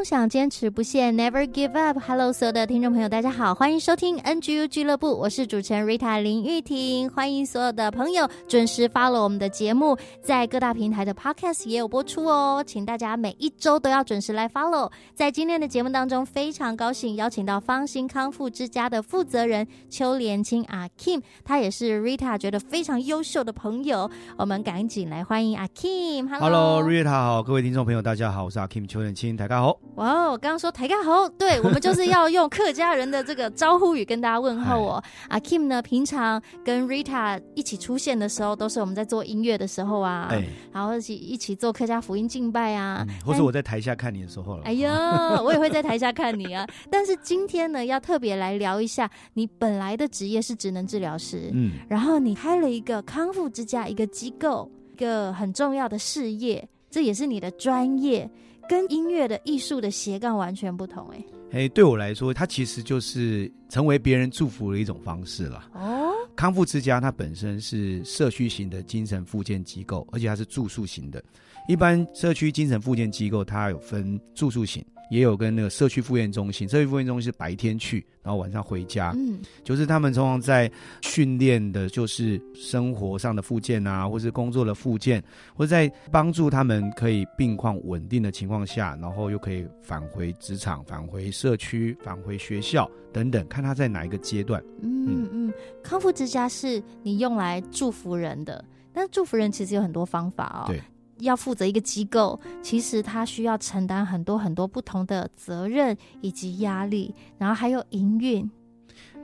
梦想坚持不懈，Never give up。Hello，所有的听众朋友，大家好，欢迎收听 NGU 俱乐部，我是主持人 Rita 林玉婷。欢迎所有的朋友准时 follow 我们的节目，在各大平台的 Podcast 也有播出哦，请大家每一周都要准时来 follow。在今天的节目当中，非常高兴邀请到芳心康复之家的负责人邱连青阿 Kim，他也是 Rita 觉得非常优秀的朋友。我们赶紧来欢迎阿 Kim。Hello，Rita 好，各位听众朋友，大家好，我是阿 Kim 邱连青，大家好。哇哦！我刚刚说台家好，对，我们就是要用客家人的这个招呼语跟大家问候哦。阿 Kim 呢，平常跟 Rita 一起出现的时候，都是我们在做音乐的时候啊，哎，然后一起一起做客家福音敬拜啊，嗯、或是我在台下看你的时候了。哎呀，我也会在台下看你啊。但是今天呢，要特别来聊一下，你本来的职业是职能治疗师，嗯，然后你开了一个康复之家，一个机构，一个很重要的事业，这也是你的专业。跟音乐的艺术的斜杠完全不同，欸，哎，哎，对我来说，它其实就是成为别人祝福的一种方式了。哦，康复之家它本身是社区型的精神复健机构，而且它是住宿型的。一般社区精神复健机构它有分住宿型。也有跟那个社区复健中心，社区复健中心是白天去，然后晚上回家。嗯，就是他们通常在训练的，就是生活上的复健啊，或是工作的复健，或者在帮助他们可以病况稳定的情况下，然后又可以返回职场、返回社区、返回学校等等，看他在哪一个阶段。嗯嗯，嗯，康复之家是你用来祝福人的，但是祝福人其实有很多方法哦。要负责一个机构，其实他需要承担很多很多不同的责任以及压力，然后还有营运。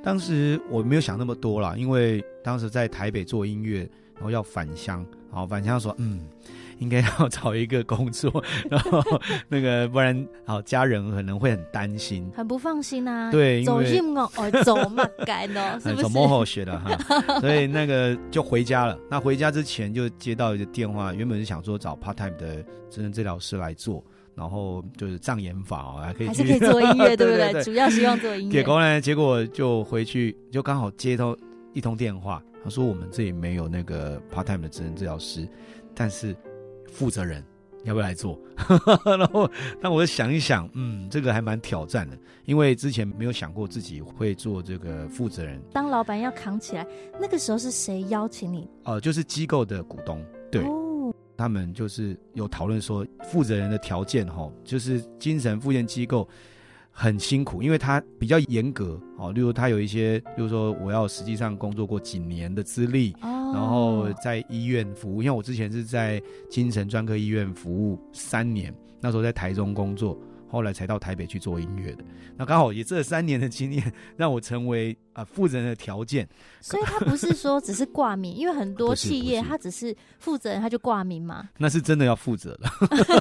当时我没有想那么多啦，因为当时在台北做音乐，然后要返乡，然后返乡说嗯。应该要找一个工作，然后那个不然，好家人可能会很担心，很不放心啊。对，走运哦，哦，走嘛该呢，是不是？走幕后学的哈，所以那个就回家了。那回家之前就接到一个电话，原本是想说找 part time 的职能治疗师来做，然后就是障眼法哦，还可以还是可以做音乐，对不对？主要希望做音乐。结果呢，结果就回去就刚好接到一通电话，他说我们这里没有那个 part time 的职能治疗师，但是。负责人要不要来做？然后，但我就想一想，嗯，这个还蛮挑战的，因为之前没有想过自己会做这个负责人。当老板要扛起来，那个时候是谁邀请你？哦、呃，就是机构的股东，对，哦、他们就是有讨论说，负责人的条件哈，就是精神复健机构很辛苦，因为他比较严格哦，例如他有一些，比如说我要实际上工作过几年的资历。哦然后在医院服务，因为我之前是在精神专科医院服务三年，那时候在台中工作，后来才到台北去做音乐的。那刚好也这三年的经验，让我成为啊负责人的条件。所以他不是说只是挂名，因为很多企业他只是负责人，他就挂名嘛。那是真的要负责的，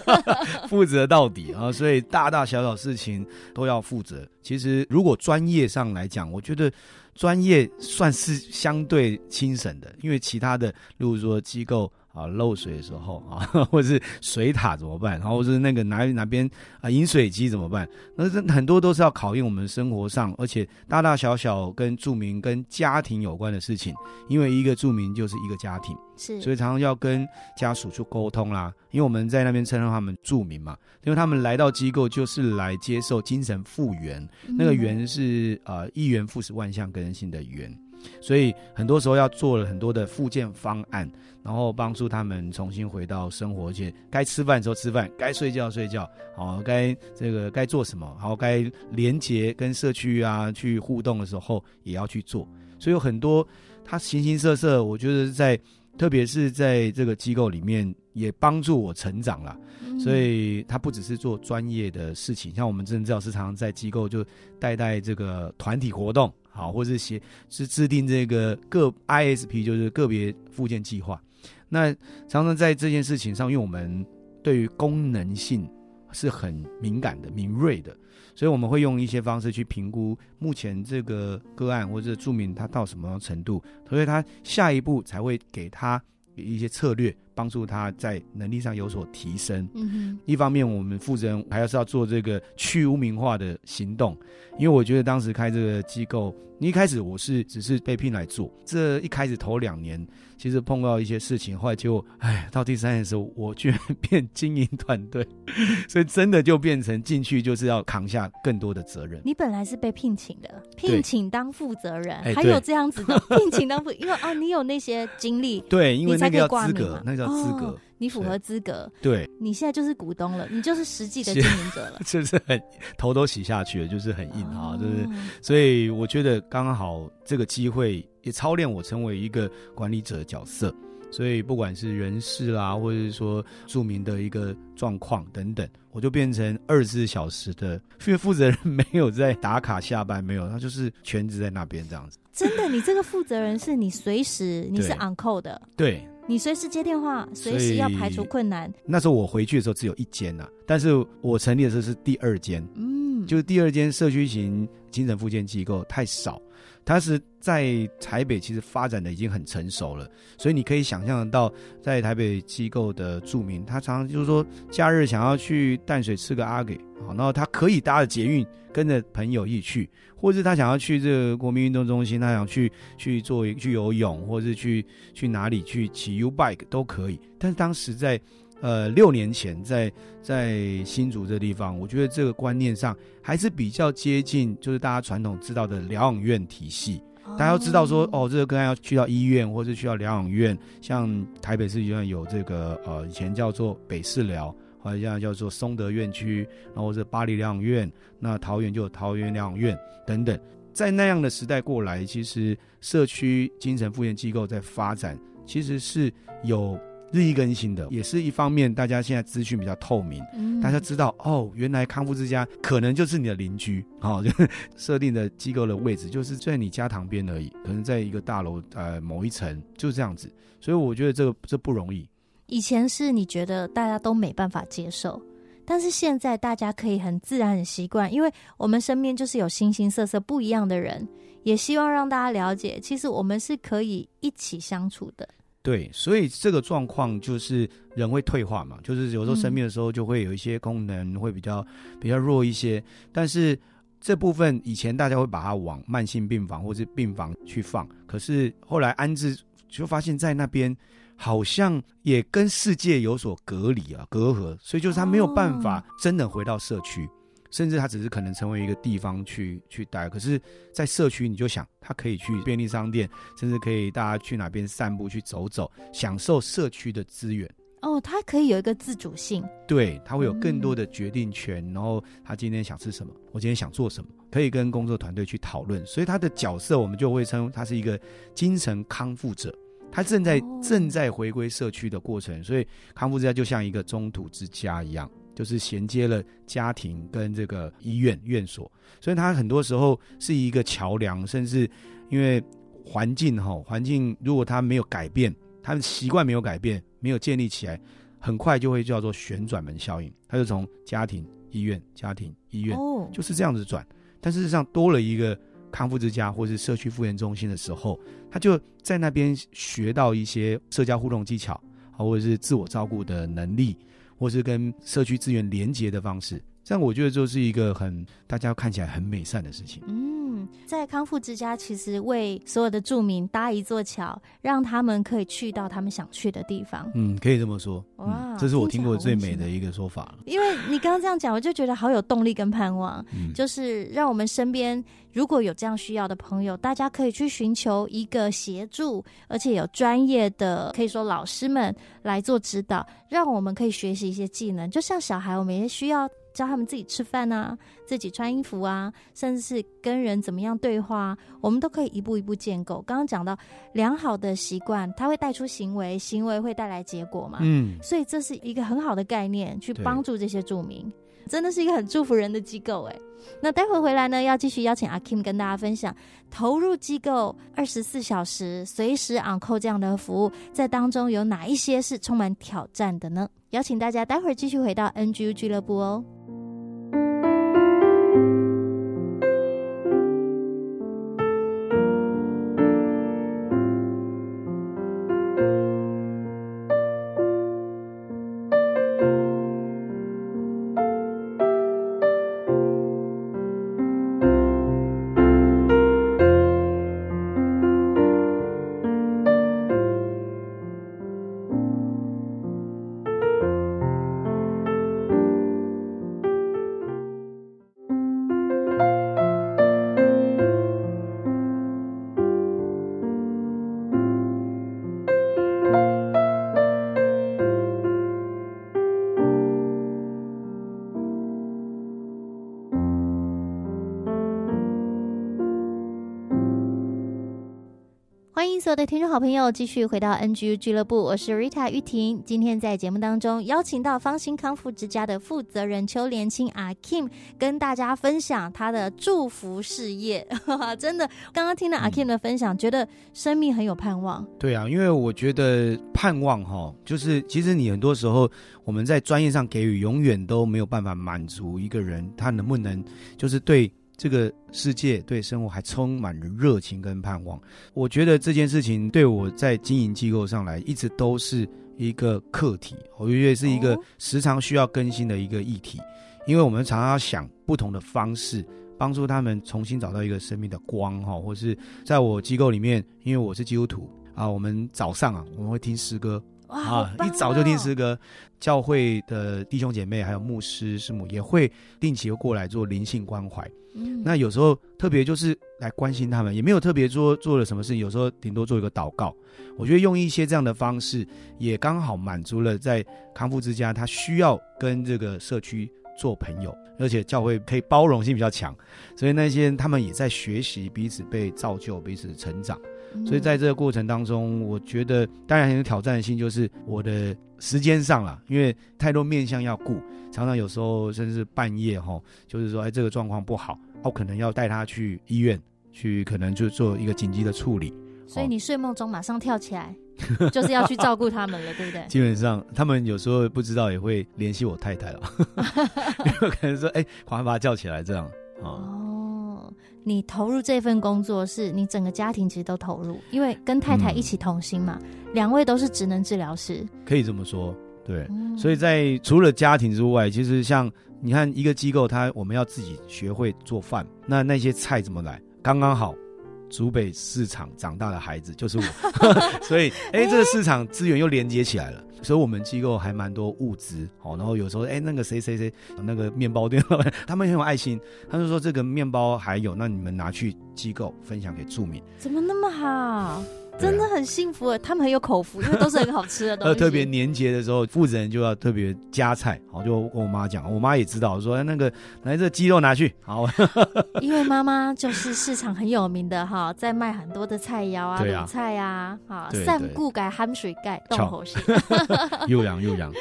负责到底啊！所以大大小小事情都要负责。其实如果专业上来讲，我觉得。专业算是相对轻省的，因为其他的，例如说机构啊漏水的时候啊，或者是水塔怎么办，然后或者是那个哪哪边啊饮水机怎么办？那这很多都是要考验我们生活上，而且大大小小跟住民跟家庭有关的事情，因为一个住民就是一个家庭。是，所以常常要跟家属去沟通啦，因为我们在那边称呼他们住民嘛，因为他们来到机构就是来接受精神复原，嗯、那个原是呃一元复始万象更新的元，所以很多时候要做了很多的复健方案，然后帮助他们重新回到生活，而且该吃饭的时候吃饭，该睡觉睡觉，好，该这个该做什么，好，该连接跟社区啊去互动的时候也要去做，所以有很多他形形色色，我觉得在。特别是在这个机构里面，也帮助我成长了。嗯、所以他不只是做专业的事情，像我们真的知道是常常在机构就带带这个团体活动，好，或是写是制定这个个 ISP，就是个别附件计划。那常常在这件事情上，因为我们对于功能性是很敏感的、敏锐的，所以我们会用一些方式去评估目前这个个案或者注明他到什么程度，所以他下一步才会给他一些策略。帮助他在能力上有所提升。嗯哼，一方面我们负责人还要是要做这个去污名化的行动，因为我觉得当时开这个机构，你一开始我是只是被聘来做，这一开始头两年其实碰到一些事情，后来就哎，到第三年的时候，我居然变经营团队，所以真的就变成进去就是要扛下更多的责任。你本来是被聘请的，聘请当负责人，还有这样子的聘请当负，因为啊，你有那些经历，对，因为那个要资格，那个。资格、哦，你符合资格，对，你现在就是股东了，你就是实际的经营者了，就是很头都洗下去了，就是很硬啊，就是，哦、所以我觉得刚刚好这个机会也操练我成为一个管理者的角色，所以不管是人事啦，或者是说著名的一个状况等等，我就变成二十四小时的，因为负责人没有在打卡下班，没有，他就是全职在那边这样子。真的，你这个负责人是你随时你是 on call 的，对。你随时接电话，随时要排除困难。那时候我回去的时候只有一间呐、啊，但是我成立的时候是第二间，嗯，就是第二间社区型精神复健机构太少，它是在台北其实发展的已经很成熟了，所以你可以想象得到，在台北机构的住民，他常常就是说假日想要去淡水吃个阿给，好，然后他可以搭着捷运跟着朋友一起去。或是他想要去这个国民运动中心，他想去去做去游泳，或是去去哪里去骑 U bike 都可以。但是当时在呃六年前在在新竹这地方，我觉得这个观念上还是比较接近，就是大家传统知道的疗养院体系。大家要知道说，哦，这个个案要去到医院，或是去到疗养院，像台北市医院有这个呃以前叫做北市疗。好像叫做松德院区，然后是巴黎疗养院，那桃园就有桃园疗养院等等。在那样的时代过来，其实社区精神复健机构在发展，其实是有日益更新的。也是一方面，大家现在资讯比较透明，嗯、大家知道哦，原来康复之家可能就是你的邻居，好、哦，就设定的机构的位置就是在你家旁边而已，可能在一个大楼呃某一层，就这样子。所以我觉得这个这不容易。以前是你觉得大家都没办法接受，但是现在大家可以很自然、很习惯，因为我们身边就是有形形色色不一样的人，也希望让大家了解，其实我们是可以一起相处的。对，所以这个状况就是人会退化嘛，就是有时候生病的时候就会有一些功能会比较比较弱一些，但是这部分以前大家会把它往慢性病房或是病房去放，可是后来安置就发现，在那边。好像也跟世界有所隔离啊，隔阂，所以就是他没有办法真的回到社区，oh. 甚至他只是可能成为一个地方去去待。可是，在社区，你就想他可以去便利商店，甚至可以大家去哪边散步、去走走，享受社区的资源。哦，oh, 他可以有一个自主性，对，他会有更多的决定权。嗯、然后他今天想吃什么，我今天想做什么，可以跟工作团队去讨论。所以他的角色，我们就会称他是一个精神康复者。他正在正在回归社区的过程，所以康复之家就像一个中途之家一样，就是衔接了家庭跟这个医院院所，所以他很多时候是一个桥梁，甚至因为环境哈，环境如果他没有改变，他的习惯没有改变，没有建立起来，很快就会叫做旋转门效应，他就从家庭医院、家庭医院，就是这样子转，但事实上多了一个。康复之家或是社区复原中心的时候，他就在那边学到一些社交互动技巧，啊，或者是自我照顾的能力，或是跟社区资源连接的方式。这样我觉得就是一个很大家看起来很美善的事情。嗯，在康复之家，其实为所有的住民搭一座桥，让他们可以去到他们想去的地方。嗯，可以这么说。哇、嗯，这是我听过最美的一个说法。因为你刚刚这样讲，我就觉得好有动力跟盼望。嗯，就是让我们身边如果有这样需要的朋友，大家可以去寻求一个协助，而且有专业的可以说老师们来做指导，让我们可以学习一些技能。就像小孩，我们也需要。教他们自己吃饭啊，自己穿衣服啊，甚至是跟人怎么样对话，我们都可以一步一步建构。刚刚讲到良好的习惯，它会带出行为，行为会带来结果嘛？嗯，所以这是一个很好的概念，去帮助这些住民。真的是一个很祝福人的机构哎，那待会回来呢，要继续邀请阿 Kim 跟大家分享投入机构二十四小时随时 on call 这样的服务，在当中有哪一些是充满挑战的呢？邀请大家待会儿继续回到 NGU 俱乐部哦。所有的听众好朋友，继续回到 NGU 俱乐部，我是 Rita 玉婷。今天在节目当中邀请到芳心康复之家的负责人邱连青阿 Kim，跟大家分享他的祝福事业。真的，刚刚听了阿 Kim 的分享，嗯，觉得生命很有盼望。对啊，因为我觉得盼望哈，就是其实你很多时候我们在专业上给予，永远都没有办法满足一个人，他能不能就是对。这个世界对生活还充满了热情跟盼望，我觉得这件事情对我在经营机构上来一直都是一个课题，我觉得是一个时常需要更新的一个议题，因为我们常常要想不同的方式帮助他们重新找到一个生命的光哈，或是在我机构里面，因为我是基督徒啊，我们早上啊我们会听诗歌。啊，一早就听诗歌，教会的弟兄姐妹还有牧师师母也会定期过来做灵性关怀。那有时候特别就是来关心他们，也没有特别做做了什么事情，有时候顶多做一个祷告。我觉得用一些这样的方式，也刚好满足了在康复之家他需要跟这个社区做朋友，而且教会可以包容性比较强，所以那些他们也在学习彼此被造就，彼此成长。所以在这个过程当中，我觉得当然很有挑战性，就是我的时间上了，因为太多面向要顾，常常有时候甚至半夜哈，就是说哎这个状况不好，我可能要带他去医院去，可能就做一个紧急的处理。所以你睡梦中马上跳起来，就是要去照顾他们了，对不对？基本上他们有时候不知道也会联系我太太了，有可能说哎，赶快把他叫起来这样啊。哦你投入这份工作，是你整个家庭其实都投入，因为跟太太一起同心嘛，两、嗯、位都是职能治疗师，可以这么说，对。嗯、所以在除了家庭之外，其实像你看一个机构，它我们要自己学会做饭，那那些菜怎么来？刚刚好。竹北市场长大的孩子就是我，所以哎、欸，这个市场资源又连接起来了，所以我们机构还蛮多物资，好，然后有时候哎、欸，那个谁谁谁，那个面包店老板，他们很有爱心，他就说这个面包还有，那你们拿去机构分享给住民，怎么那么好？真的很幸福啊，他们很有口福，因为都是很好吃的东西。特别年节的时候，负责人就要特别加菜，好，就跟我妈讲，我妈也知道，说那个来这鸡肉拿去，好。因为妈妈就是市场很有名的哈，在卖很多的菜肴啊、卤菜啊，啊，散固改含水钙，动口 性，又痒又痒，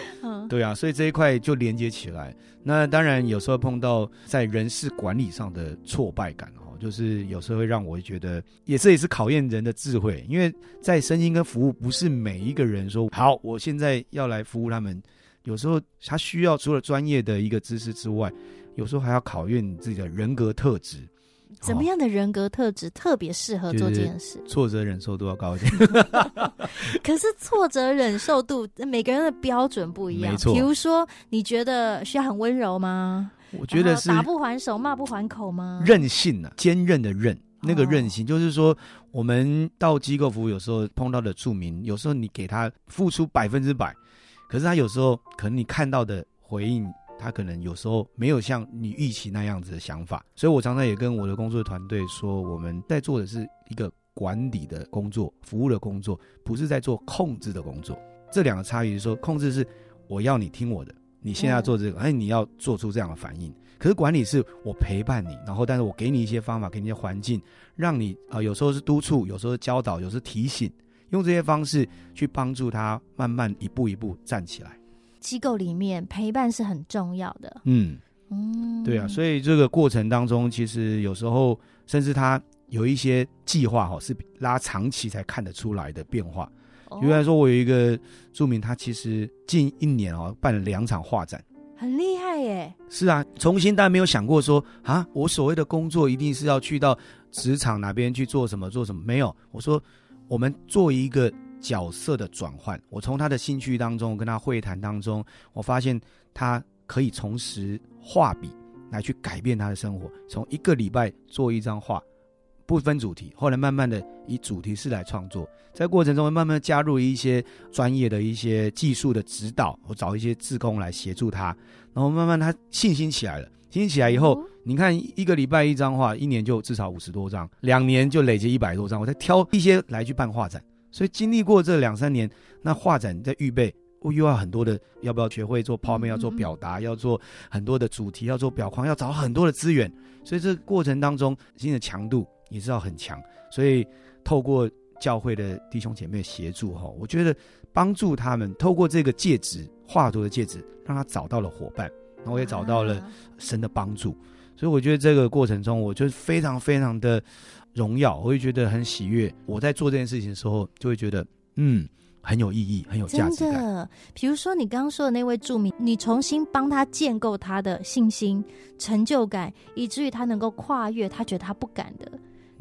对啊，所以这一块就连接起来。那当然有时候碰到在人事管理上的挫败感哦。就是有时候会让我觉得，也是也是考验人的智慧，因为在声音跟服务，不是每一个人说好，我现在要来服务他们。有时候他需要除了专业的一个知识之外，有时候还要考验你自己的人格特质。怎么样的人格特质特别适合做这件事？挫折忍受度要高一点。可是挫折忍受度每个人的标准不一样。比如说，你觉得需要很温柔吗？我觉得是打不还手，骂不还口吗？任性啊，坚韧的韧，那个韧性，就是说，我们到机构服务，有时候碰到的住民，有时候你给他付出百分之百，可是他有时候可能你看到的回应，他可能有时候没有像你预期那样子的想法。所以我常常也跟我的工作团队说，我们在做的是一个管理的工作，服务的工作，不是在做控制的工作。这两个差异是说，控制是我要你听我的。你现在要做这个，哎，你要做出这样的反应。可是管理是我陪伴你，然后但是我给你一些方法，给你一些环境，让你啊、呃，有时候是督促，有时候是教导，有时候提醒，用这些方式去帮助他慢慢一步一步站起来。机构里面陪伴是很重要的。嗯嗯，对啊，所以这个过程当中，其实有时候甚至他有一些计划哈，是拉长期才看得出来的变化。比如来说，我有一个著名，他其实近一年哦办了两场画展，很厉害耶。是啊，重新当然没有想过说啊，我所谓的工作一定是要去到职场哪边去做什么做什么，没有。我说我们做一个角色的转换，我从他的兴趣当中跟他会谈当中，我发现他可以重拾画笔来去改变他的生活，从一个礼拜做一张画。不分主题，后来慢慢的以主题式来创作，在过程中慢慢加入一些专业的一些技术的指导，我找一些志工来协助他，然后慢慢他信心起来了，信心起来以后，你看一个礼拜一张画，一年就至少五十多张，两年就累积一百多张，我再挑一些来去办画展，所以经历过这两三年，那画展在预备，我又要很多的，要不要学会做泡面，要做表达，要做很多的主题，要做表框，要找很多的资源，所以这个过程当中，新的强度。也知道很强，所以透过教会的弟兄姐妹协助哈，我觉得帮助他们透过这个戒指画图的戒指，让他找到了伙伴，然后也找到了神的帮助，所以我觉得这个过程中，我就非常非常的荣耀，我会觉得很喜悦。我在做这件事情的时候，就会觉得嗯。很有意义，很有价值。真的，比如说你刚刚说的那位著名，你重新帮他建构他的信心、成就感，以至于他能够跨越他觉得他不敢的，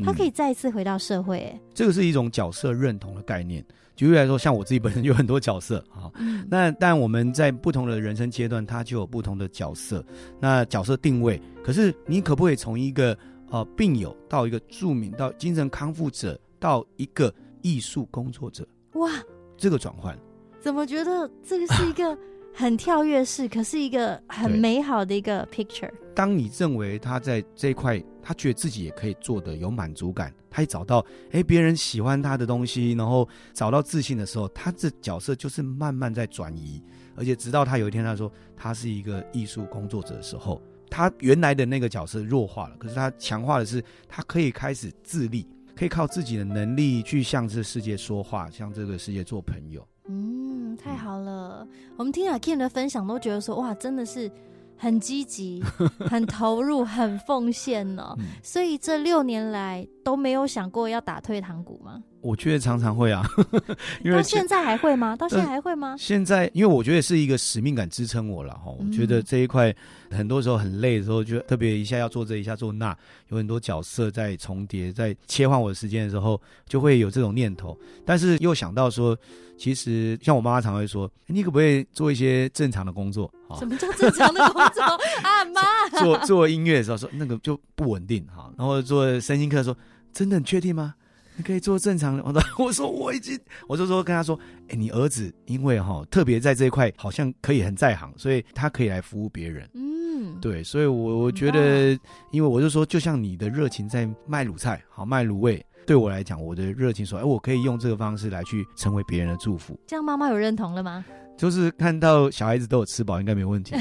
他可以再一次回到社会。哎、嗯，这个是一种角色认同的概念。举例来说，像我自己本身有很多角色啊，嗯、那但我们在不同的人生阶段，他就有不同的角色。那角色定位，可是你可不可以从一个呃病友到一个著名，到精神康复者，到一个艺术工作者？哇！这个转换，怎么觉得这个是一个很跳跃式，可是一个很美好的一个 picture？当你认为他在这一块，他觉得自己也可以做得有满足感，他也找到哎别人喜欢他的东西，然后找到自信的时候，他这角色就是慢慢在转移，而且直到他有一天他说他是一个艺术工作者的时候，他原来的那个角色弱化了，可是他强化的是他可以开始自立。可以靠自己的能力去向这个世界说话，向这个世界做朋友。嗯，太好了。我们听阿 Kim 的分享，都觉得说哇，真的是很积极、很投入、很奉献呢、所以这六年来都没有想过要打退堂鼓吗？我觉得常常会啊，因为到现在还会吗？到现在还会吗？呃、现在，因为我觉得是一个使命感支撑我了哈。我觉得这一块很多时候很累的时候，就特别一下要做这一下做那，有很多角色在重叠，在切换我的时间的时候，就会有这种念头。但是又想到说，其实像我妈妈常会说，你可不可以做一些正常的工作？什么叫正常的工作啊？妈，做做音乐的时候说那个就不稳定哈，然后做身心课说，真的很确定吗？你可以做正常的，我说我说我已经，我就说跟他说，哎、欸，你儿子因为哈特别在这一块好像可以很在行，所以他可以来服务别人。嗯，对，所以我我觉得，因为我就说，就像你的热情在卖卤菜，好卖卤味，对我来讲，我的热情说，哎、欸，我可以用这个方式来去成为别人的祝福。这样妈妈有认同了吗？就是看到小孩子都有吃饱，应该没问题。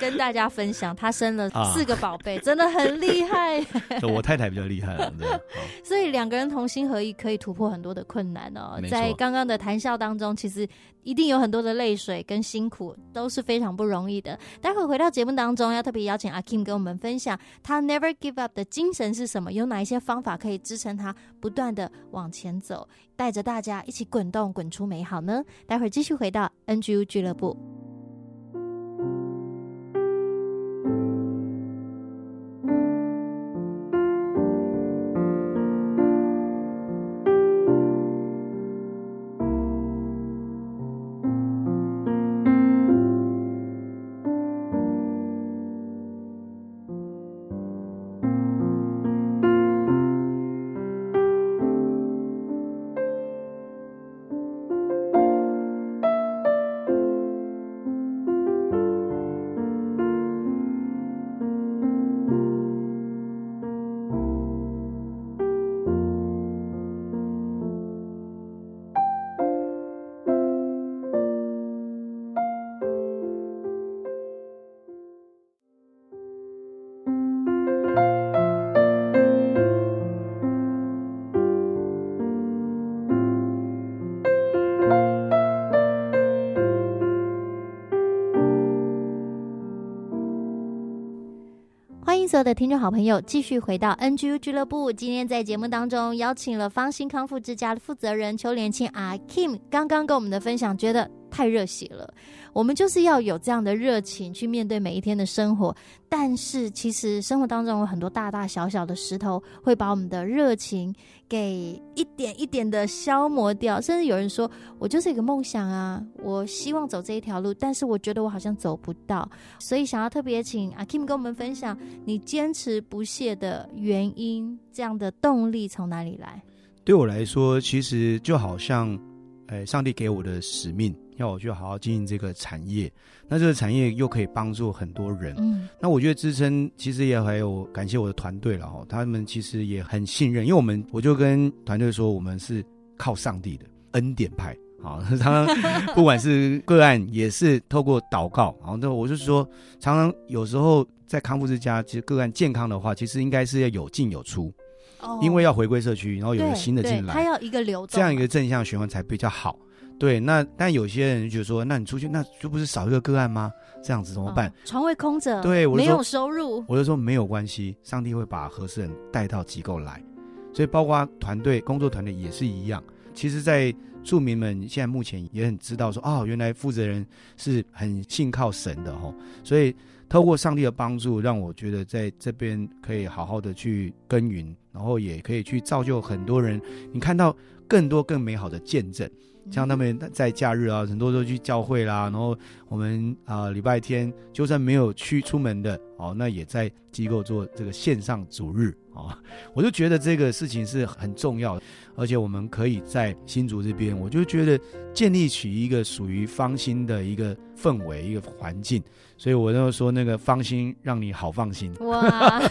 跟大家分享，他生了四个宝贝，啊、真的很厉害。我太太比较厉害了，所以两个人同心合意，可以突破很多的困难哦。在刚刚的谈笑当中，其实一定有很多的泪水跟辛苦，都是非常不容易的。待会回到节目当中，要特别邀请阿 Kim 跟我们分享他 Never Give Up 的精神是什么，有哪一些方法可以支撑他不断的往前走，带着大家一起滚动滚出美好呢？待会儿继续回到 NGU 俱乐部。的听众好朋友继续回到 NGU 俱乐部。今天在节目当中邀请了芳心康复之家的负责人邱连青阿 Kim，刚刚跟我们的分享，觉得太热血了。我们就是要有这样的热情去面对每一天的生活，但是其实生活当中有很多大大小小的石头，会把我们的热情给一点一点的消磨掉。甚至有人说，我就是一个梦想啊，我希望走这一条路，但是我觉得我好像走不到，所以想要特别请阿 Kim 跟我们分享你坚持不懈的原因，这样的动力从哪里来？对我来说，其实就好像，哎，上帝给我的使命。要我去好好经营这个产业，那这个产业又可以帮助很多人。嗯，那我觉得支撑其实也还有感谢我的团队了哈，他们其实也很信任，因为我们我就跟团队说，我们是靠上帝的恩典派啊。常常不管是个案，也是透过祷告。然后那我就是说，常常有时候在康复之家，其实个案健康的话，其实应该是要有进有出，哦，因为要回归社区，然后有个新的进来，他要一个流动，这样一个正向循环才比较好。对，那但有些人就觉得说，那你出去，那就不是少一个个案吗？这样子怎么办？哦、床位空着，对，我没有收入。我就说没有关系，上帝会把合适人带到机构来。所以包括团队、工作团队也是一样。其实，在住民们现在目前也很知道说，哦，原来负责人是很信靠神的哈。所以透过上帝的帮助，让我觉得在这边可以好好的去耕耘，然后也可以去造就很多人。你看到更多更美好的见证。像他们在假日啊，很多都去教会啦。然后我们啊，礼拜天就算没有去出门的哦，那也在机构做这个线上主日啊。我就觉得这个事情是很重要的，而且我们可以在新竹这边，我就觉得建立起一个属于芳心的一个氛围、一个环境。所以我就说那个芳心让你好放心。哇！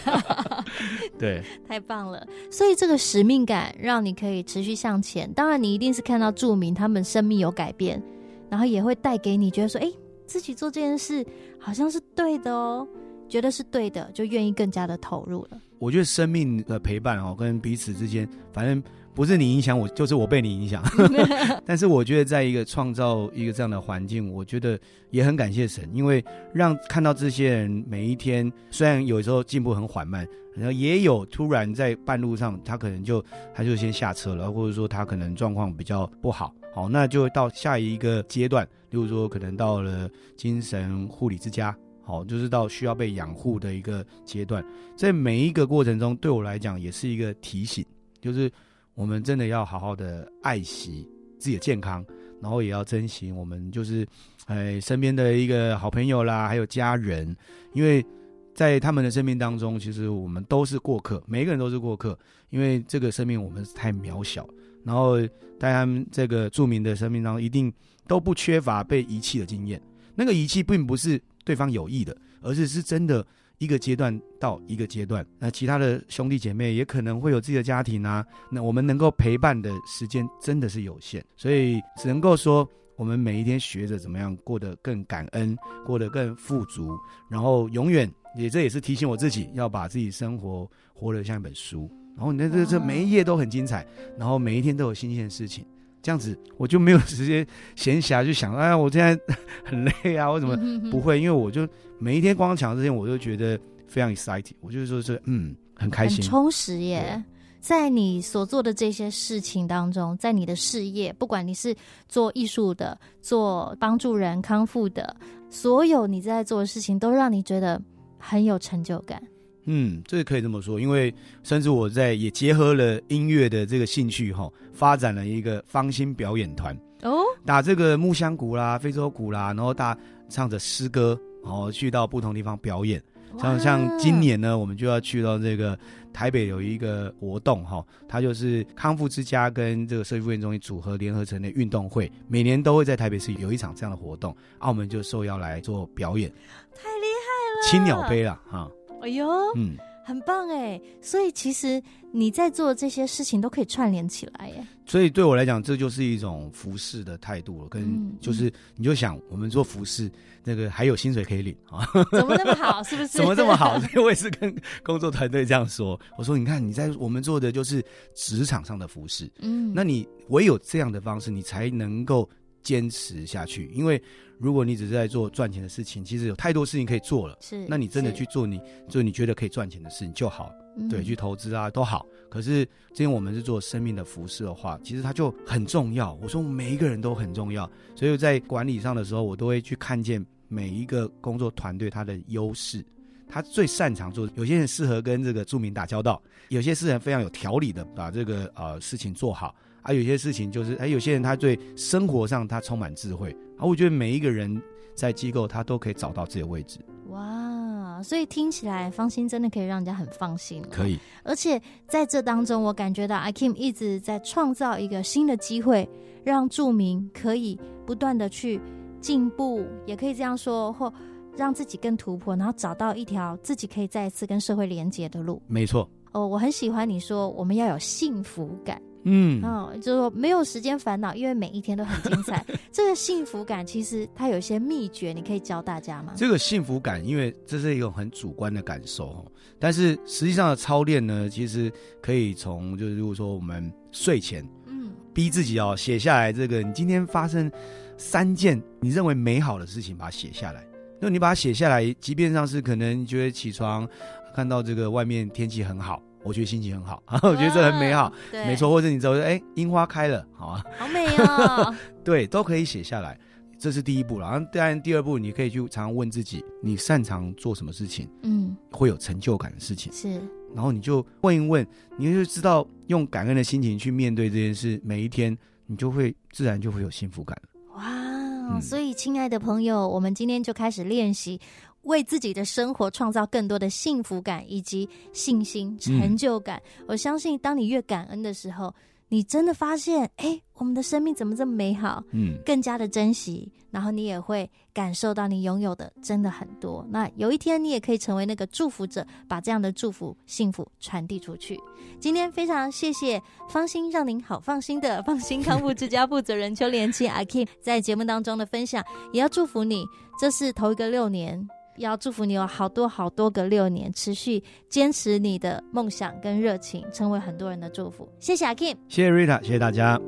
对，太棒了！所以这个使命感让你可以持续向前。当然，你一定是看到著名他们生命有改变，然后也会带给你觉得说，哎，自己做这件事好像是对的哦，觉得是对的，就愿意更加的投入了。我觉得生命的陪伴哦，跟彼此之间，反正。不是你影响我，就是我被你影响。但是我觉得，在一个创造一个这样的环境，我觉得也很感谢神，因为让看到这些人每一天，虽然有时候进步很缓慢，然后也有突然在半路上，他可能就他就先下车了，或者说他可能状况比较不好，好，那就到下一个阶段，例如说可能到了精神护理之家，好，就是到需要被养护的一个阶段。在每一个过程中，对我来讲也是一个提醒，就是。我们真的要好好的爱惜自己的健康，然后也要珍惜我们就是，哎，身边的一个好朋友啦，还有家人，因为在他们的生命当中，其实我们都是过客，每一个人都是过客，因为这个生命我们是太渺小，然后在他们这个著名的生命当中，一定都不缺乏被遗弃的经验。那个遗弃并不是对方有意的，而是是真的。一个阶段到一个阶段，那其他的兄弟姐妹也可能会有自己的家庭啊。那我们能够陪伴的时间真的是有限，所以只能够说，我们每一天学着怎么样过得更感恩，过得更富足，然后永远也这也是提醒我自己，要把自己生活活得像一本书。然后你的这这每一页都很精彩，然后每一天都有新鲜的事情。这样子我就没有时间闲暇就想，哎呀，我现在很累啊，我怎么不会？因为我就每一天光想这些，我就觉得非常 exciting，我就是说是嗯，很开心，很充实耶。在你所做的这些事情当中，在你的事业，不管你是做艺术的，做帮助人康复的，所有你在做的事情，都让你觉得很有成就感。嗯，这个可以这么说，因为甚至我在也结合了音乐的这个兴趣哈，发展了一个芳心表演团。哦，打这个木箱鼓啦、非洲鼓啦，然后大唱着诗歌，然后去到不同地方表演。像像今年呢，我们就要去到这个台北有一个活动哈，它就是康复之家跟这个社区复健中心组合联合成的运动会，每年都会在台北市有一场这样的活动，澳门就受邀来做表演，太厉害了，青鸟杯了哈。哎呦，嗯，很棒哎！所以其实你在做这些事情都可以串联起来耶。所以对我来讲，这就是一种服侍的态度了。跟就是，你就想我们做服侍，那个还有薪水可以领啊？怎么那么好？是不是？怎么这么好？所以我也是跟工作团队这样说。我说，你看你在我们做的就是职场上的服侍，嗯，那你唯有这样的方式，你才能够坚持下去。因为如果你只是在做赚钱的事情，其实有太多事情可以做了。是，那你真的去做你就你觉得可以赚钱的事情就好。嗯、对，去投资啊都好。可是今天我们是做生命的服饰的话，其实它就很重要。我说每一个人都很重要，所以在管理上的时候，我都会去看见每一个工作团队它的优势。他最擅长做，有些人适合跟这个著名打交道，有些是人非常有条理的把这个呃事情做好，啊，有些事情就是哎，有些人他对生活上他充满智慧，啊，我觉得每一个人在机构他都可以找到自己的位置。哇，所以听起来芳心真的可以让人家很放心。可以，而且在这当中，我感觉到阿 Kim 一直在创造一个新的机会，让住民可以不断的去进步，也可以这样说或。让自己更突破，然后找到一条自己可以再一次跟社会连接的路。没错。哦，我很喜欢你说我们要有幸福感。嗯，哦，就是说没有时间烦恼，因为每一天都很精彩。这个幸福感其实它有一些秘诀，你可以教大家吗？这个幸福感，因为这是一种很主观的感受，但是实际上的操练呢，其实可以从就是如果说我们睡前，嗯，逼自己哦写下来这个你今天发生三件你认为美好的事情，把它写下来。那你把它写下来，即便上是可能你觉得起床看到这个外面天气很好，我觉得心情很好，啊、我觉得这很美好，对，没错。或者你走，哎，樱花开了，好啊，好美哦，对，都可以写下来，这是第一步。然后当然第二步，你可以去常常问自己，你擅长做什么事情？嗯，会有成就感的事情是。然后你就问一问，你就知道用感恩的心情去面对这件事，每一天你就会自然就会有幸福感。嗯、所以，亲爱的朋友，我们今天就开始练习，为自己的生活创造更多的幸福感以及信心、成就感。嗯、我相信，当你越感恩的时候，你真的发现，哎，我们的生命怎么这么美好？嗯，更加的珍惜，然后你也会感受到你拥有的真的很多。那有一天，你也可以成为那个祝福者，把这样的祝福、幸福传递出去。今天非常谢谢芳心，让您好放心的放心康复之家负责人邱连青阿 Kim 在节目当中的分享，也要祝福你，这是头一个六年。要祝福你有好多好多个六年，持续坚持你的梦想跟热情，成为很多人的祝福。谢谢阿 Kim，谢谢 Rita，谢谢大家。